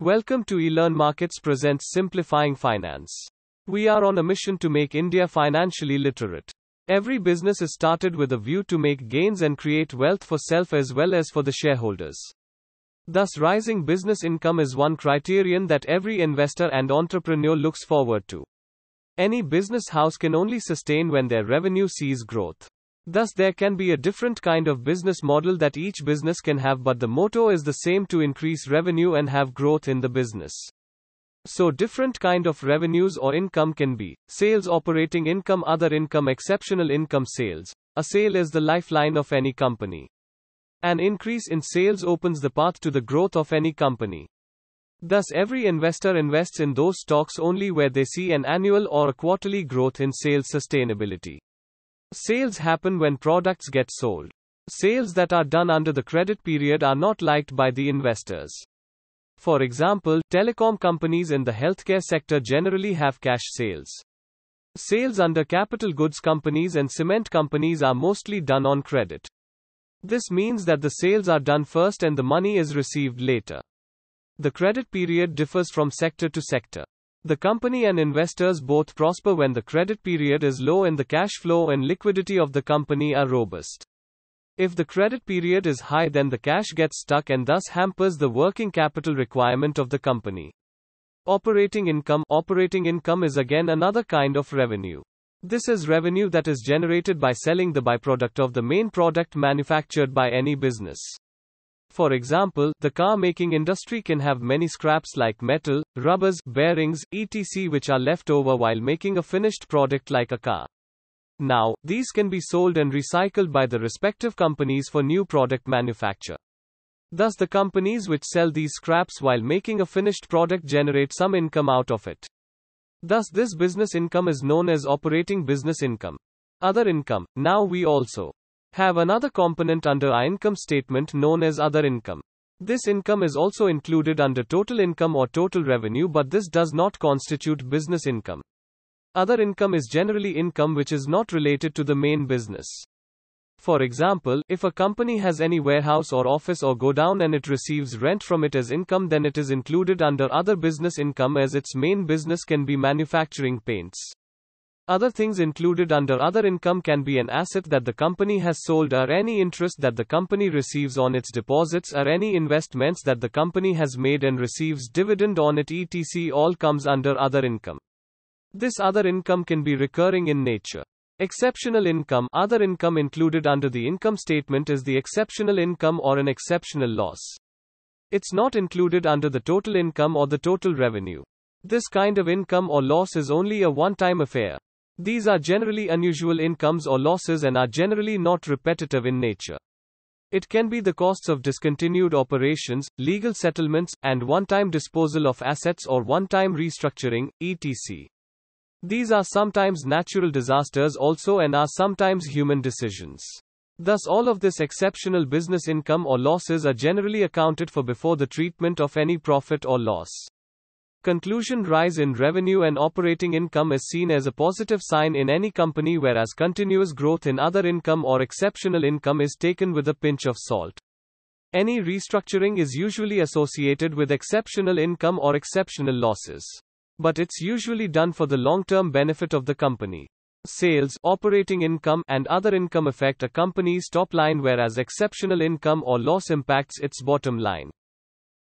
Welcome to eLearn Markets presents Simplifying Finance. We are on a mission to make India financially literate. Every business is started with a view to make gains and create wealth for self as well as for the shareholders. Thus, rising business income is one criterion that every investor and entrepreneur looks forward to. Any business house can only sustain when their revenue sees growth. Thus, there can be a different kind of business model that each business can have, but the motto is the same to increase revenue and have growth in the business. So, different kind of revenues or income can be sales, operating income, other income, exceptional income, sales. A sale is the lifeline of any company. An increase in sales opens the path to the growth of any company. Thus, every investor invests in those stocks only where they see an annual or a quarterly growth in sales sustainability. Sales happen when products get sold. Sales that are done under the credit period are not liked by the investors. For example, telecom companies in the healthcare sector generally have cash sales. Sales under capital goods companies and cement companies are mostly done on credit. This means that the sales are done first and the money is received later. The credit period differs from sector to sector. The company and investors both prosper when the credit period is low and the cash flow and liquidity of the company are robust. If the credit period is high, then the cash gets stuck and thus hampers the working capital requirement of the company. Operating income Operating income is again another kind of revenue. This is revenue that is generated by selling the byproduct of the main product manufactured by any business. For example, the car making industry can have many scraps like metal, rubbers, bearings, etc., which are left over while making a finished product like a car. Now, these can be sold and recycled by the respective companies for new product manufacture. Thus, the companies which sell these scraps while making a finished product generate some income out of it. Thus, this business income is known as operating business income. Other income. Now, we also have another component under our income statement known as other income. This income is also included under total income or total revenue, but this does not constitute business income. Other income is generally income which is not related to the main business. For example, if a company has any warehouse or office or godown and it receives rent from it as income, then it is included under other business income as its main business can be manufacturing paints. Other things included under other income can be an asset that the company has sold or any interest that the company receives on its deposits or any investments that the company has made and receives dividend on it etc all comes under other income. This other income can be recurring in nature. Exceptional income Other income included under the income statement is the exceptional income or an exceptional loss. It's not included under the total income or the total revenue. This kind of income or loss is only a one time affair. These are generally unusual incomes or losses and are generally not repetitive in nature. It can be the costs of discontinued operations, legal settlements, and one time disposal of assets or one time restructuring, etc. These are sometimes natural disasters also and are sometimes human decisions. Thus, all of this exceptional business income or losses are generally accounted for before the treatment of any profit or loss. Conclusion Rise in revenue and operating income is seen as a positive sign in any company, whereas continuous growth in other income or exceptional income is taken with a pinch of salt. Any restructuring is usually associated with exceptional income or exceptional losses. But it's usually done for the long term benefit of the company. Sales, operating income, and other income affect a company's top line, whereas exceptional income or loss impacts its bottom line.